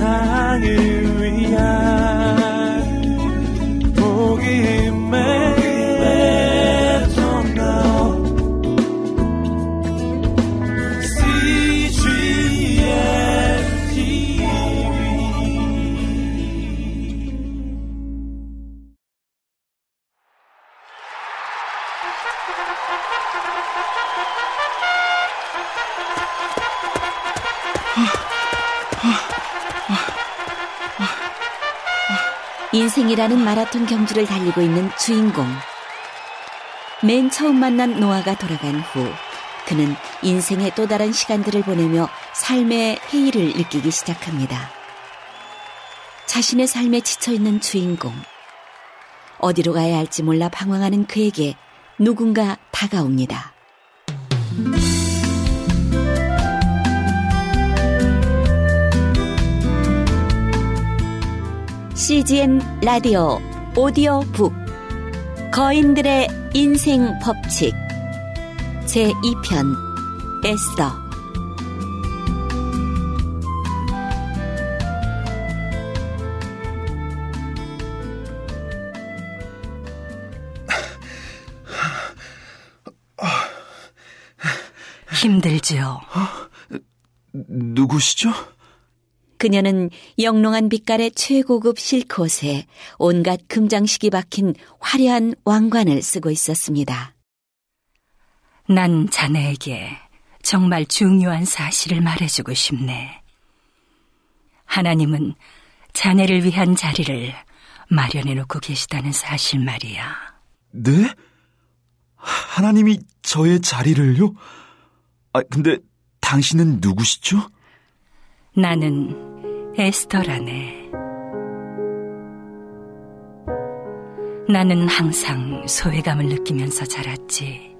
세상을 인생이라는 마라톤 경주를 달리고 있는 주인공. 맨 처음 만난 노아가 돌아간 후 그는 인생의 또 다른 시간들을 보내며 삶의 회의를 느끼기 시작합니다. 자신의 삶에 지쳐있는 주인공. 어디로 가야 할지 몰라 방황하는 그에게 누군가 다가옵니다. CGN 라디오 오디오 북 거인들의 인생 법칙 제2편 에스더 힘들지요. 누구시죠? 그녀는 영롱한 빛깔의 최고급 실크옷에 온갖 금장식이 박힌 화려한 왕관을 쓰고 있었습니다. 난 자네에게 정말 중요한 사실을 말해주고 싶네. 하나님은 자네를 위한 자리를 마련해 놓고 계시다는 사실 말이야. 네? 하나님이 저의 자리를요? 아, 근데 당신은 누구시죠? 나는 에스터라네. 나는 항상 소외감을 느끼면서 자랐지.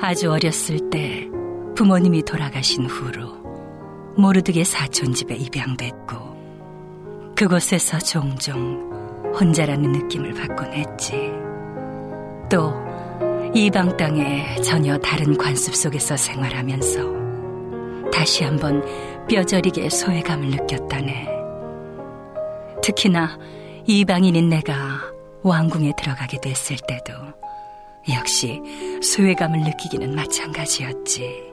아주 어렸을 때 부모님이 돌아가신 후로 모르드게 사촌 집에 입양됐고 그곳에서 종종 혼자라는 느낌을 받곤 했지. 또 이방 땅에 전혀 다른 관습 속에서 생활하면서 다시 한번 뼈저리게 소외감을 느꼈다네. 특히나 이방인인 내가 왕궁에 들어가게 됐을 때도 역시 소외감을 느끼기는 마찬가지였지.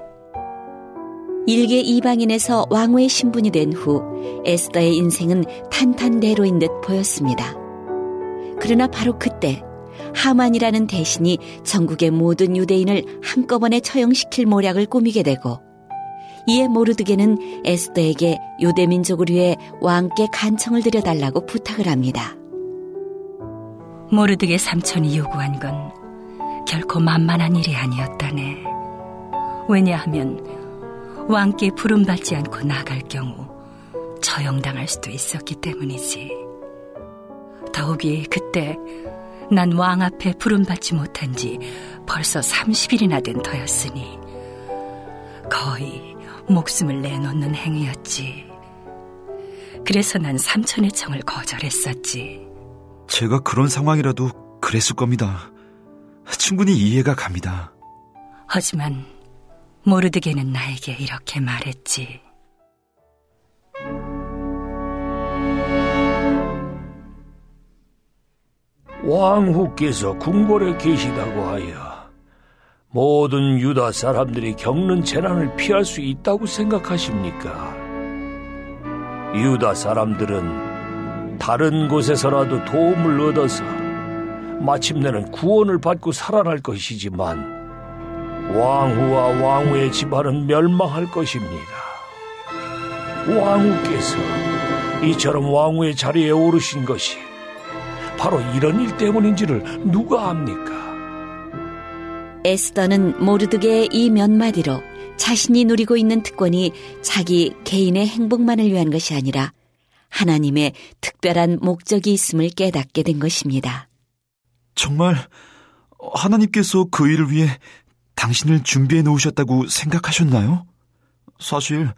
일개 이방인에서 왕후의 신분이 된 후 에스더의 인생은 탄탄대로인 듯 보였습니다. 그러나 바로 그때 하만이라는 대신이 전국의 모든 유대인을 한꺼번에 처형시킬 모략을 꾸미게 되고 이에 모르드게는 에스더에게 유대 민족을 위해 왕께 간청을 드려달라고 부탁을 합니다. 모르드게 삼촌이 요구한 건 결코 만만한 일이 아니었다네. 왜냐하면 왕께 부름받지 않고 나갈 경우 처형당할 수도 있었기 때문이지. 더욱이 그때 난 왕 앞에 부름받지 못한 지 벌써 30일이나 된 터였으니 거의 목숨을 내놓는 행위였지. 그래서 난 삼촌의 청을 거절했었지. 제가 그런 상황이라도 그랬을 겁니다. 충분히 이해가 갑니다. 하지만 모르드게는 나에게 이렇게 말했지. 왕후께서 궁궐에 계시다고 하여 모든 유다 사람들이 겪는 재난을 피할 수 있다고 생각하십니까? 유다 사람들은 다른 곳에서라도 도움을 얻어서 마침내는 구원을 받고 살아날 것이지만 왕후와 왕후의 집안은 멸망할 것입니다. 왕후께서 이처럼 왕후의 자리에 오르신 것이 바로 이런 일 때문인지를 누가 압니까? 에스더는 모르드게의 이 몇 마디로 자신이 누리고 있는 특권이 자기 개인의 행복만을 위한 것이 아니라 하나님의 특별한 목적이 있음을 깨닫게 된 것입니다. 정말 하나님께서 그 일을 위해 당신을 준비해 놓으셨다고 생각하셨나요? 사실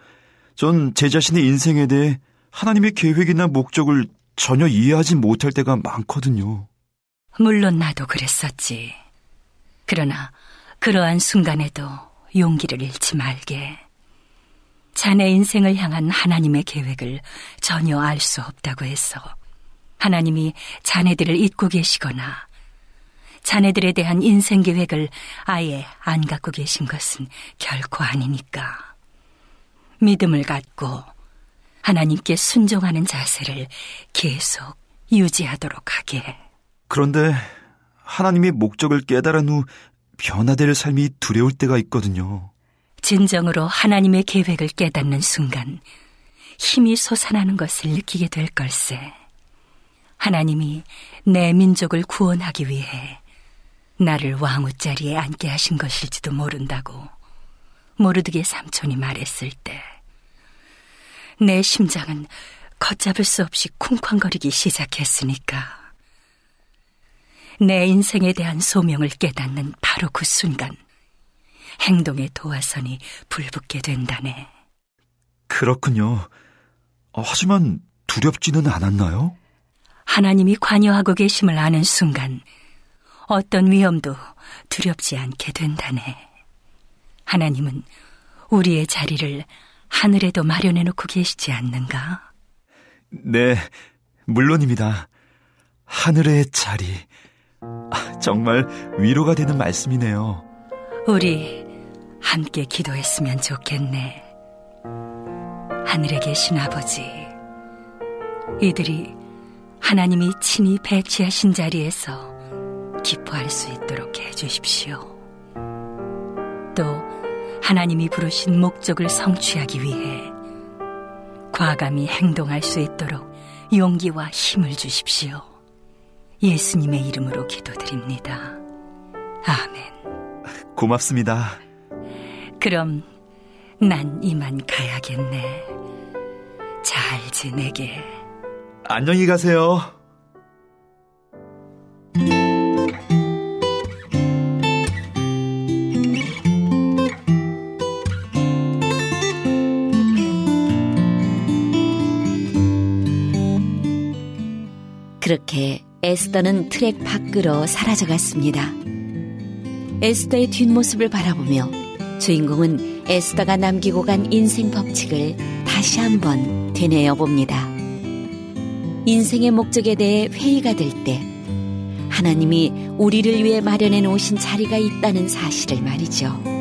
전 제 자신의 인생에 대해 하나님의 계획이나 목적을 전혀 이해하지 못할 때가 많거든요. 물론 나도 그랬었지. 그러나 그러한 순간에도 용기를 잃지 말게. 자네 인생을 향한 하나님의 계획을 전혀 알 수 없다고 해서 하나님이 자네들을 잊고 계시거나 자네들에 대한 인생 계획을 아예 안 갖고 계신 것은 결코 아니니까. 믿음을 갖고 하나님께 순종하는 자세를 계속 유지하도록 하게. 그런데 하나님의 목적을 깨달은 후 변화될 삶이 두려울 때가 있거든요. 진정으로 하나님의 계획을 깨닫는 순간 힘이 솟아나는 것을 느끼게 될 걸세. 하나님이 내 민족을 구원하기 위해 나를 왕후 자리에 앉게 하신 것일지도 모른다고 모르드게 삼촌이 말했을 때 내 심장은 걷잡을 수 없이 쿵쾅거리기 시작했으니까 내 인생에 대한 소명을 깨닫는 바로 그 순간 행동의 도화선이 불붙게 된다네. 그렇군요. 어, 하지만 두렵지는 않았나요? 하나님이 관여하고 계심을 아는 순간 어떤 위험도 두렵지 않게 된다네. 하나님은 우리의 자리를 하늘에도 마련해 놓고 계시지 않는가? 네, 물론입니다. 하늘의 자리. 아, 정말 위로가 되는 말씀이네요. 우리 함께 기도했으면 좋겠네. 하늘에 계신 아버지, 이들이 하나님이 친히 배치하신 자리에서 기뻐할 수 있도록 해 주십시오. 또 하나님이 부르신 목적을 성취하기 위해 과감히 행동할 수 있도록 용기와 힘을 주십시오. 예수님의 이름으로 기도드립니다. 아멘. 고맙습니다. 그럼 난 이만 가야겠네. 잘 지내게. 안녕히 가세요. 그렇게 에스더는 트랙 밖으로 사라져갔습니다. 에스더의 뒷모습을 바라보며 주인공은 에스더가 남기고 간 인생 법칙을 다시 한번 되뇌어 봅니다. 인생의 목적에 대해 회의가 될 때 하나님이 우리를 위해 마련해 놓으신 자리가 있다는 사실을 말이죠.